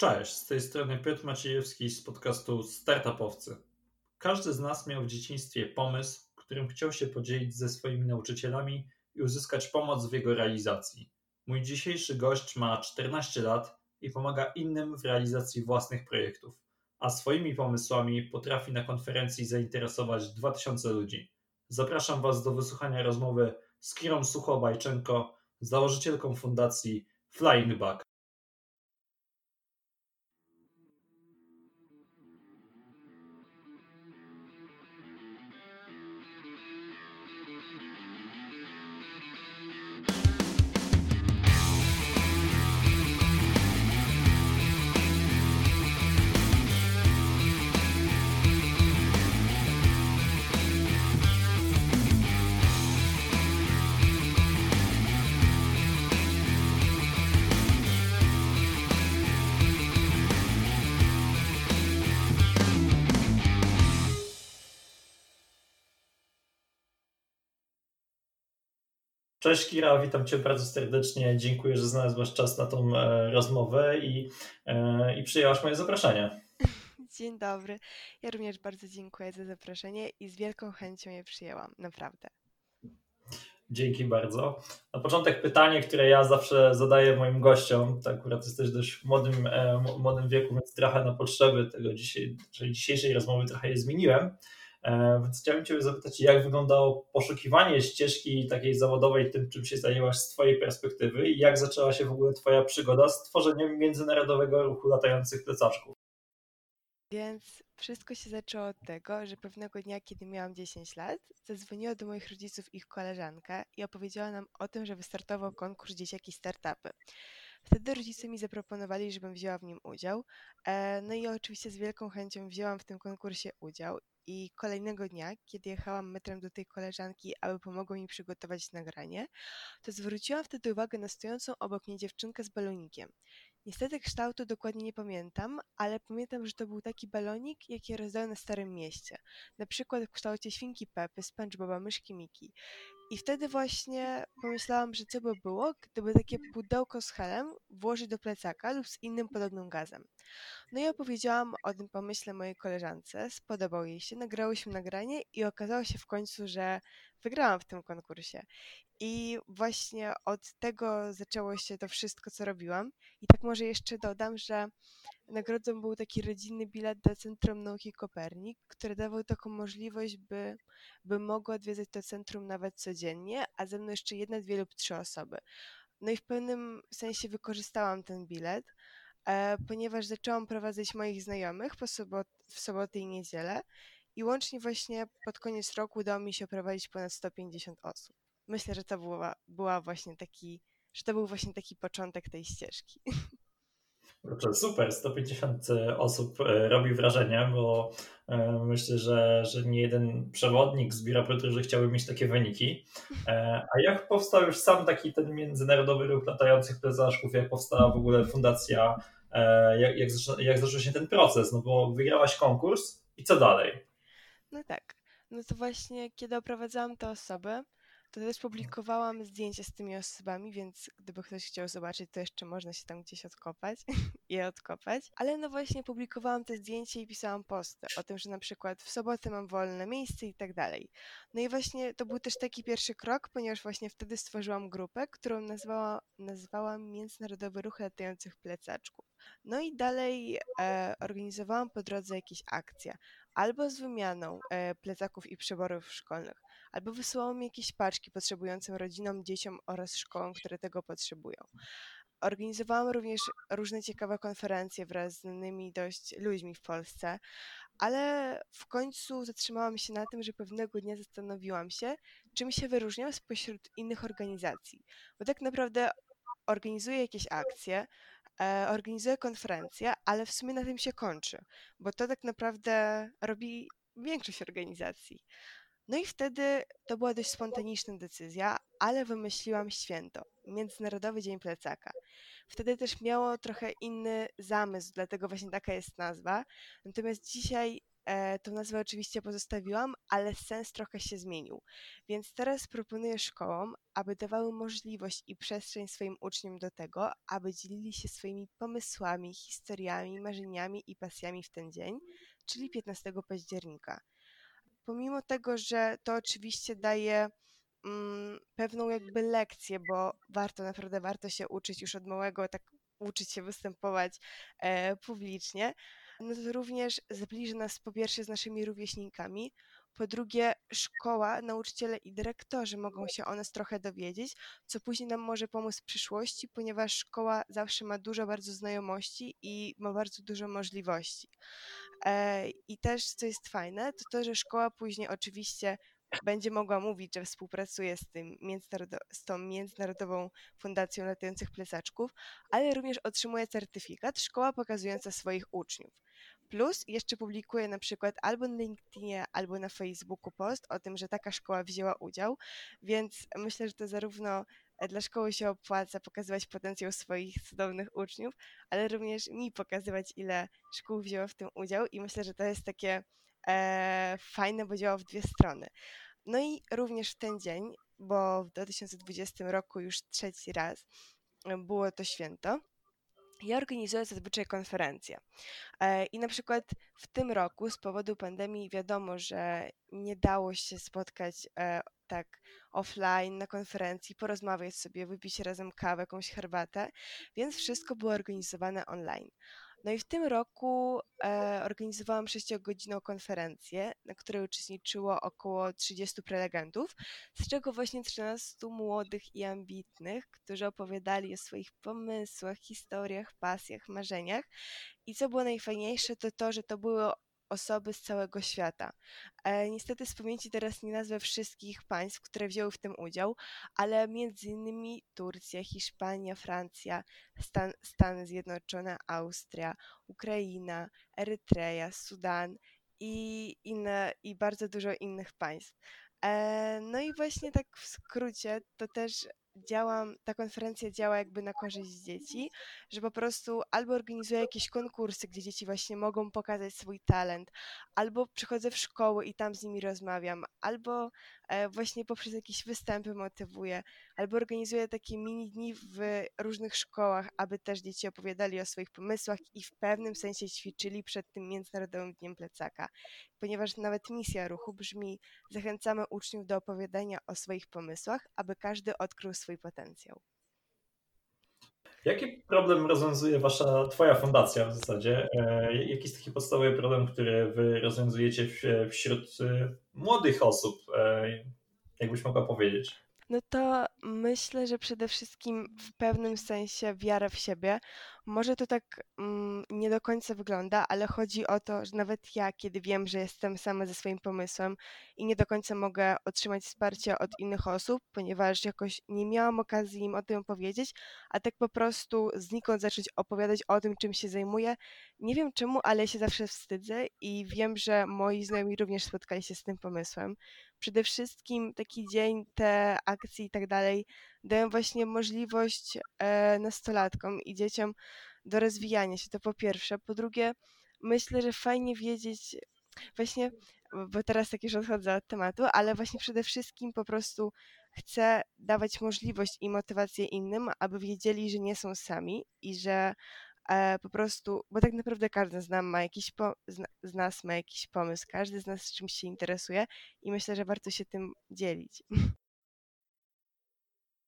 Cześć, z tej strony Piotr Maciejewski z podcastu Startupowcy. Każdy z nas miał w dzieciństwie pomysł, którym chciał się podzielić ze swoimi nauczycielami i uzyskać pomoc w jego realizacji. Mój dzisiejszy gość ma 14 lat i pomaga innym w realizacji własnych projektów, a swoimi pomysłami potrafi na konferencji zainteresować 2000 ludzi. Zapraszam Was do wysłuchania rozmowy z Kirą Suchobajczenko, założycielką fundacji Flying Back. Cześć Kira, witam Cię bardzo serdecznie. Dziękuję, że znalazłaś czas na tą e, rozmowę i, e, i przyjęłaś moje zaproszenie. Dzień dobry. Ja również bardzo dziękuję za zaproszenie i z wielką chęcią je przyjęłam, naprawdę. Dzięki bardzo. Na początek pytanie, które ja zawsze zadaję moim gościom. To akurat jesteś dość w młodym, e, młodym wieku, więc trochę na potrzeby tego dzisiaj, dzisiejszej rozmowy trochę je zmieniłem. E, więc chciałbym Cię zapytać, jak wyglądało poszukiwanie ścieżki takiej zawodowej, tym czym się zajęłaś z Twojej perspektywy i jak zaczęła się w ogóle Twoja przygoda z tworzeniem międzynarodowego ruchu latających plecaczków? Więc wszystko się zaczęło od tego, że pewnego dnia, kiedy miałam 10 lat, zadzwoniła do moich rodziców ich koleżanka i opowiedziała nam o tym, że wystartował konkurs Dzieciaki Startupy. Wtedy rodzice mi zaproponowali, żebym wzięła w nim udział. E, no i oczywiście z wielką chęcią wzięłam w tym konkursie udział i kolejnego dnia, kiedy jechałam metrem do tej koleżanki, aby pomogła mi przygotować nagranie, to zwróciłam wtedy uwagę na stojącą obok mnie dziewczynkę z balonikiem. Niestety kształtu dokładnie nie pamiętam, ale pamiętam, że to był taki balonik, jaki rozdały na Starym Mieście. Na przykład w kształcie świnki Pepy, SpongeBoba, myszki Miki. I wtedy właśnie pomyślałam, że co by było, gdyby takie pudełko z helem włożyć do plecaka lub z innym podobnym gazem. No i opowiedziałam o tym pomyśle mojej koleżance, spodobał jej się, nagrałyśmy nagranie i okazało się w końcu, że wygrałam w tym konkursie. I właśnie od tego zaczęło się to wszystko, co robiłam. I tak może jeszcze dodam, że nagrodą był taki rodzinny bilet do Centrum Nauki Kopernik, który dawał taką możliwość, by, by mogła odwiedzać to centrum nawet codziennie, a ze mną jeszcze jedna, dwie lub trzy osoby. No i w pewnym sensie wykorzystałam ten bilet, e, ponieważ zaczęłam prowadzić moich znajomych po sobot, w soboty i niedzielę i łącznie właśnie pod koniec roku udało mi się prowadzić ponad 150 osób. Myślę, że to była, była właśnie taki, że to był właśnie taki początek tej ścieżki. Super, 150 osób e, robi wrażenie, bo e, myślę, że, że nie jeden przewodnik z biura podróży chciałby mieć takie wyniki. E, a jak powstał już sam taki ten międzynarodowy ruch latających plecaczków, jak powstała w ogóle fundacja, jak, jak, jak zaczął się ten proces? No bo wygrałaś konkurs i co dalej? No tak, no to właśnie kiedy oprowadzałam te osoby, to też publikowałam zdjęcia z tymi osobami, więc gdyby ktoś chciał zobaczyć, to jeszcze można się tam gdzieś odkopać i je odkopać. Ale no właśnie publikowałam te zdjęcia i pisałam posty o tym, że na przykład w sobotę mam wolne miejsce i tak dalej. No i właśnie to był też taki pierwszy krok, ponieważ właśnie wtedy stworzyłam grupę, którą nazwała, nazwałam Międzynarodowy Ruch Latających Plecaczków. No i dalej e, organizowałam po drodze jakieś akcje, albo z wymianą e, plecaków i przyborów szkolnych, albo wysyłałam jakieś paczki potrzebującym rodzinom, dzieciom oraz szkołom, które tego potrzebują. Organizowałam również różne ciekawe konferencje wraz z innymi dość ludźmi w Polsce, ale w końcu zatrzymałam się na tym, że pewnego dnia zastanowiłam się, czym się wyróżniam spośród innych organizacji. Bo tak naprawdę organizuję jakieś akcje, e, organizuję konferencje, ale w sumie na tym się kończy, bo to tak naprawdę robi większość organizacji. No i wtedy to była dość spontaniczna decyzja, ale wymyśliłam święto Międzynarodowy Dzień Plecaka. Wtedy też miało trochę inny zamysł, dlatego właśnie taka jest nazwa. Natomiast dzisiaj e, tą nazwę oczywiście pozostawiłam, ale sens trochę się zmienił. Więc teraz proponuję szkołom, aby dawały możliwość i przestrzeń swoim uczniom do tego, aby dzielili się swoimi pomysłami, historiami, marzeniami i pasjami w ten dzień, czyli 15 października. Pomimo tego, że to oczywiście daje mm, pewną jakby lekcję, bo warto, naprawdę warto się uczyć już od małego, tak uczyć się występować e, publicznie, no to również zbliży nas po pierwsze z naszymi rówieśnikami, po drugie szkoła, nauczyciele i dyrektorzy mogą się o nas trochę dowiedzieć, co później nam może pomóc w przyszłości, ponieważ szkoła zawsze ma dużo bardzo znajomości i ma bardzo dużo możliwości. E, I też, co jest fajne, to to, że szkoła później oczywiście będzie mogła mówić, że współpracuje z, tym z tą Międzynarodową Fundacją Latających Plecaczków, ale również otrzymuje certyfikat szkoła pokazująca swoich uczniów. Plus jeszcze publikuje na przykład albo na LinkedInie, albo na Facebooku post o tym, że taka szkoła wzięła udział, więc myślę, że to zarówno dla szkoły się opłaca pokazywać potencjał swoich cudownych uczniów, ale również mi pokazywać, ile szkół wzięło w tym udział i myślę, że to jest takie e, fajne, bo działa w dwie strony. No i również w ten dzień, bo w 2020 roku już trzeci raz e, było to święto, ja organizuję zazwyczaj konferencje. E, I na przykład w tym roku z powodu pandemii wiadomo, że nie dało się spotkać e, tak offline na konferencji, porozmawiać sobie, wypić razem kawę, jakąś herbatę, więc wszystko było organizowane online. No i w tym roku e, organizowałam sześciogodzinną konferencję, na której uczestniczyło około 30 prelegentów, z czego właśnie 13 młodych i ambitnych, którzy opowiadali o swoich pomysłach, historiach, pasjach, marzeniach. I co było najfajniejsze, to to, że to było osoby z całego świata. E, niestety z pamięci teraz nie nazwę wszystkich państw, które wzięły w tym udział, ale innymi Turcja, Hiszpania, Francja, Stan, Stany Zjednoczone, Austria, Ukraina, Erytrea, Sudan i, inne, i bardzo dużo innych państw. E, no i właśnie tak w skrócie, to też działam, ta konferencja działa jakby na korzyść dzieci, że po prostu albo organizuję jakieś konkursy, gdzie dzieci właśnie mogą pokazać swój talent, albo przychodzę w szkoły i tam z nimi rozmawiam, albo właśnie poprzez jakieś występy motywuję, albo organizuję takie mini dni w różnych szkołach, aby też dzieci opowiadali o swoich pomysłach i w pewnym sensie ćwiczyli przed tym Międzynarodowym Dniem Plecaka. Ponieważ nawet misja ruchu brzmi: zachęcamy uczniów do opowiadania o swoich pomysłach, aby każdy odkrył swój potencjał. Jaki problem rozwiązuje wasza, twoja fundacja w zasadzie? E, jaki jest taki podstawowy problem, który wy rozwiązujecie wśród e, młodych osób? E, jakbyś mogła powiedzieć? No to myślę, że przede wszystkim w pewnym sensie wiara w siebie. Może to tak mm, nie do końca wygląda, ale chodzi o to, że nawet ja, kiedy wiem, że jestem sama ze swoim pomysłem i nie do końca mogę otrzymać wsparcia od innych osób, ponieważ jakoś nie miałam okazji im o tym powiedzieć, a tak po prostu znikąd zacząć opowiadać o tym, czym się zajmuję. Nie wiem czemu, ale się zawsze wstydzę i wiem, że moi znajomi również spotkali się z tym pomysłem przede wszystkim taki dzień, te akcje i tak dalej dają właśnie możliwość e, nastolatkom i dzieciom do rozwijania się, to po pierwsze. Po drugie, myślę, że fajnie wiedzieć, właśnie, bo teraz tak już odchodzę od tematu, ale właśnie przede wszystkim po prostu chcę dawać możliwość i motywację innym, aby wiedzieli, że nie są sami i że po prostu, bo tak naprawdę każdy z, ma jakiś z, nas ma jakiś pomysł, każdy z nas czymś się interesuje i myślę, że warto się tym dzielić.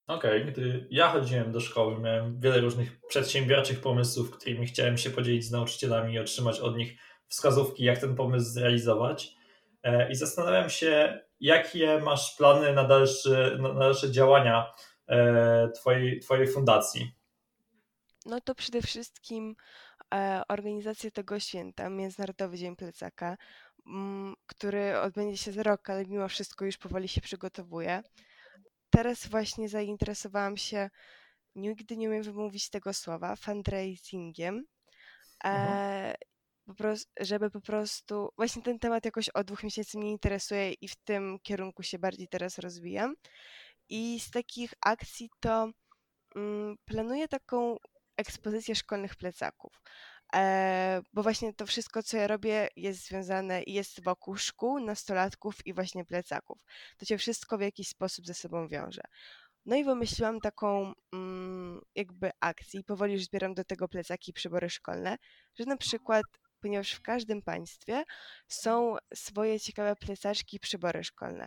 Okej, okay. gdy ja chodziłem do szkoły, miałem wiele różnych przedsiębiorczych pomysłów, którymi chciałem się podzielić z nauczycielami i otrzymać od nich wskazówki, jak ten pomysł zrealizować. E, I zastanawiam się, jakie masz plany na dalsze, na dalsze działania e, twojej, twojej fundacji. No to przede wszystkim e, organizacja tego święta, Międzynarodowy Dzień Plecaka, mm, który odbędzie się za rok, ale mimo wszystko już powoli się przygotowuje. Teraz właśnie zainteresowałam się, nigdy nie umiem wymówić tego słowa, fundraisingiem, e, po prostu, żeby po prostu, właśnie ten temat jakoś od dwóch miesięcy mnie interesuje i w tym kierunku się bardziej teraz rozwijam. I z takich akcji to mm, planuję taką ekspozycję szkolnych plecaków. e, bo właśnie to wszystko, co ja robię, jest związane i jest wokół szkół, nastolatków i właśnie plecaków. To się wszystko w jakiś sposób ze sobą wiąże. No i wymyśliłam taką mm, jakby akcję, powoli już zbieram do tego plecaki i przybory szkolne, że na przykład, ponieważ w każdym państwie są swoje ciekawe plecaczki i przybory szkolne,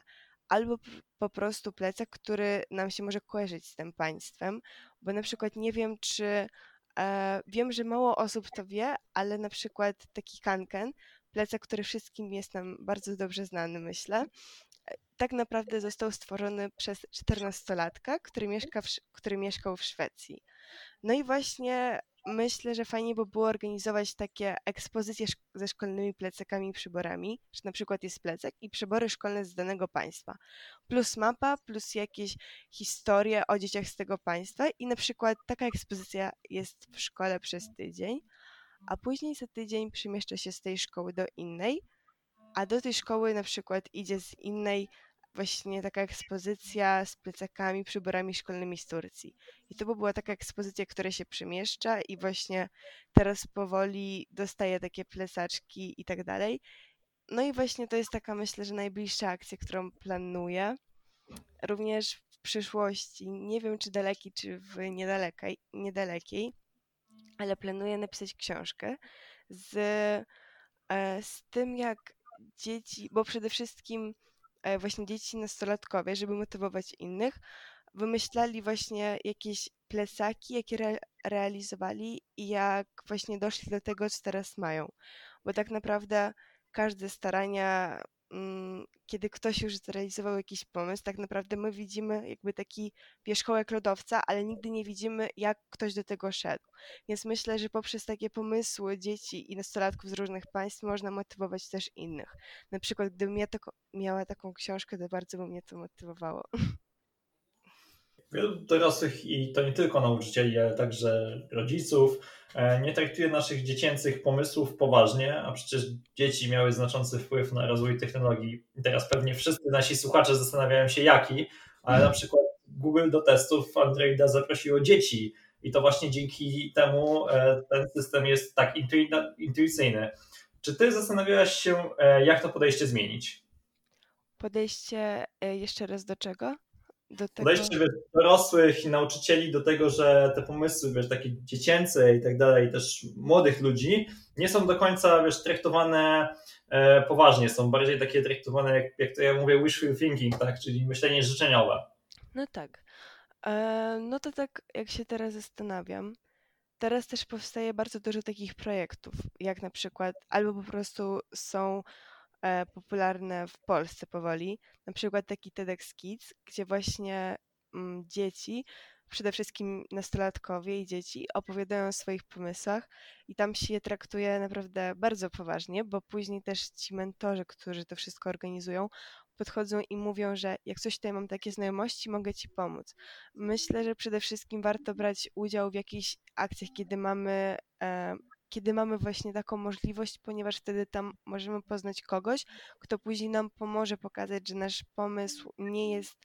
albo po prostu plecak, który nam się może kojarzyć z tym państwem, bo na przykład nie wiem, czy e, wiem, że mało osób to wie, ale na przykład taki kanken, plecak, który wszystkim jest nam bardzo dobrze znany, myślę, tak naprawdę został stworzony przez 14-latka, który, mieszka w, który mieszkał w Szwecji. No i właśnie myślę, że fajnie by było organizować takie ekspozycje szk ze szkolnymi plecakami i przyborami, że na przykład jest plecak i przybory szkolne z danego państwa, plus mapa, plus jakieś historie o dzieciach z tego państwa i na przykład taka ekspozycja jest w szkole przez tydzień, a później za tydzień przemieszcza się z tej szkoły do innej, a do tej szkoły na przykład idzie z innej właśnie taka ekspozycja z plecakami, przyborami szkolnymi z Turcji. I to by była taka ekspozycja, która się przemieszcza i właśnie teraz powoli dostaje takie plecaczki i tak dalej. No i właśnie to jest taka, myślę, że najbliższa akcja, którą planuję. Również w przyszłości, nie wiem czy dalekiej, czy w niedalekiej, niedalekiej ale planuję napisać książkę z, e, z tym, jak dzieci, bo przede wszystkim właśnie dzieci nastolatkowie, żeby motywować innych, wymyślali właśnie jakieś plecaki, jakie re realizowali i jak właśnie doszli do tego, co teraz mają. Bo tak naprawdę każde starania kiedy ktoś już zrealizował jakiś pomysł, tak naprawdę my widzimy jakby taki wierzchołek lodowca, ale nigdy nie widzimy, jak ktoś do tego szedł. Więc myślę, że poprzez takie pomysły dzieci i nastolatków z różnych państw można motywować też innych. Na przykład, gdybym ja tako, miała taką książkę, to bardzo by mnie to motywowało. Wielu dorosłych i to nie tylko nauczycieli, ale także rodziców e, nie traktuje naszych dziecięcych pomysłów poważnie, a przecież dzieci miały znaczący wpływ na rozwój technologii. I teraz pewnie wszyscy nasi słuchacze zastanawiają się jaki, ale na przykład Google do testów Androida zaprosiło dzieci i to właśnie dzięki temu e, ten system jest tak intuicyjny. Czy ty zastanawiałaś się, e, jak to podejście zmienić? Podejście jeszcze raz do czego? Do tego... Podejście wiesz, dorosłych i nauczycieli do tego, że te pomysły, wiesz, takie dziecięce i tak dalej, też młodych ludzi, nie są do końca, wiesz, traktowane e, poważnie, są bardziej takie traktowane, jak, jak to ja mówię, wishful thinking, tak, czyli myślenie życzeniowe. No tak. E, no to tak, jak się teraz zastanawiam, teraz też powstaje bardzo dużo takich projektów, jak na przykład, albo po prostu są popularne w Polsce powoli. Na przykład taki TEDx Kids, gdzie właśnie mm, dzieci, przede wszystkim nastolatkowie i dzieci, opowiadają o swoich pomysłach i tam się je traktuje naprawdę bardzo poważnie, bo później też ci mentorzy, którzy to wszystko organizują, podchodzą i mówią, że jak coś tutaj mam takie znajomości, mogę ci pomóc. Myślę, że przede wszystkim warto brać udział w jakichś akcjach, kiedy mamy e, kiedy mamy właśnie taką możliwość, ponieważ wtedy tam możemy poznać kogoś, kto później nam pomoże pokazać, że nasz pomysł nie jest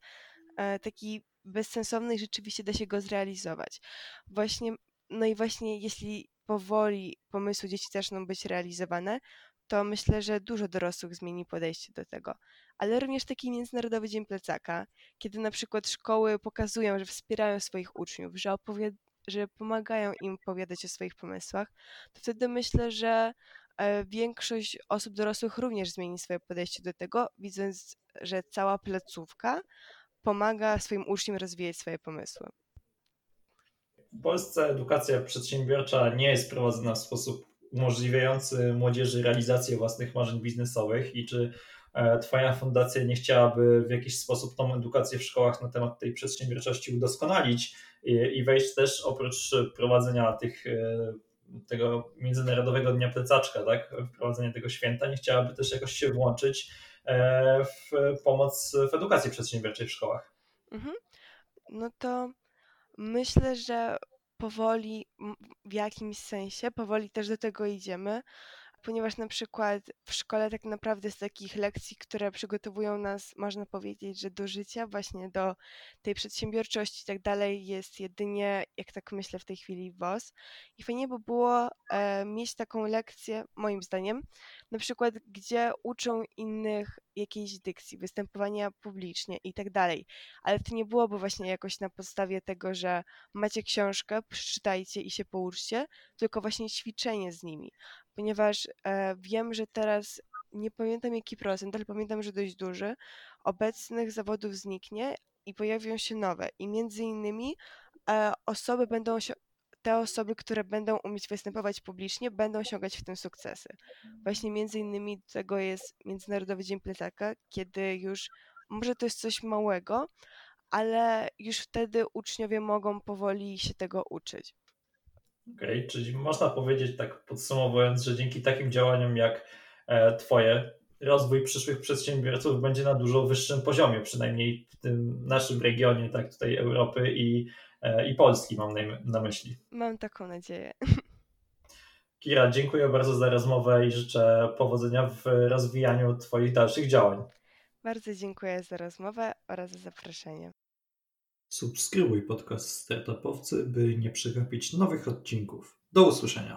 e, taki bezsensowny i rzeczywiście da się go zrealizować. Właśnie, no i właśnie jeśli powoli pomysły dzieci zaczną być realizowane, to myślę, że dużo dorosłych zmieni podejście do tego. Ale również taki Międzynarodowy Dzień Plecaka, kiedy na przykład szkoły pokazują, że wspierają swoich uczniów, że opowiadają że pomagają im opowiadać o swoich pomysłach, to wtedy myślę, że e, większość osób dorosłych również zmieni swoje podejście do tego, widząc, że cała placówka pomaga swoim uczniom rozwijać swoje pomysły. W Polsce edukacja przedsiębiorcza nie jest prowadzona w sposób umożliwiający młodzieży realizację własnych marzeń biznesowych i czy Twoja fundacja nie chciałaby w jakiś sposób tą edukację w szkołach na temat tej przedsiębiorczości udoskonalić i, wejść też oprócz prowadzenia tych, e, tego Międzynarodowego Dnia Plecaczka, tak, wprowadzenia tego święta, nie chciałaby też jakoś się włączyć e, w pomoc w edukacji przedsiębiorczej w szkołach. Mhm. No to myślę, że powoli w jakimś sensie, powoli też do tego idziemy, ponieważ na przykład w szkole tak naprawdę z takich lekcji, które przygotowują nas, można powiedzieć, że do życia, właśnie do tej przedsiębiorczości i tak dalej, jest jedynie, jak tak myślę w tej chwili, WOS. I fajnie by było e, mieć taką lekcję, moim zdaniem, na przykład, gdzie uczą innych jakiejś dykcji, występowania publicznie i tak dalej. Ale to nie byłoby właśnie jakoś na podstawie tego, że macie książkę, przeczytajcie i się pouczcie, tylko właśnie ćwiczenie z nimi. Ponieważ e, wiem, że teraz nie pamiętam jaki procent, ale pamiętam, że dość duży, obecnych zawodów zniknie i pojawią się nowe. I między innymi e, osoby będą się te osoby, które będą umieć występować publicznie, będą osiągać w tym sukcesy. Właśnie między innymi tego jest Międzynarodowy Dzień Plecaka, kiedy już, może to jest coś małego, ale już wtedy uczniowie mogą powoli się tego uczyć. Okej, okay, czyli można powiedzieć tak podsumowując, że dzięki takim działaniom jak e, Twoje, rozwój przyszłych przedsiębiorców będzie na dużo wyższym poziomie, przynajmniej w tym naszym regionie, tak tutaj Europy i E, i Polski mam na myśli. Mam taką nadzieję. Kira, dziękuję bardzo za rozmowę i życzę powodzenia w rozwijaniu Twoich dalszych działań. Bardzo dziękuję za rozmowę oraz za zaproszenie. Subskrybuj podcast Startupowcy, by nie przegapić nowych odcinków. Do usłyszenia.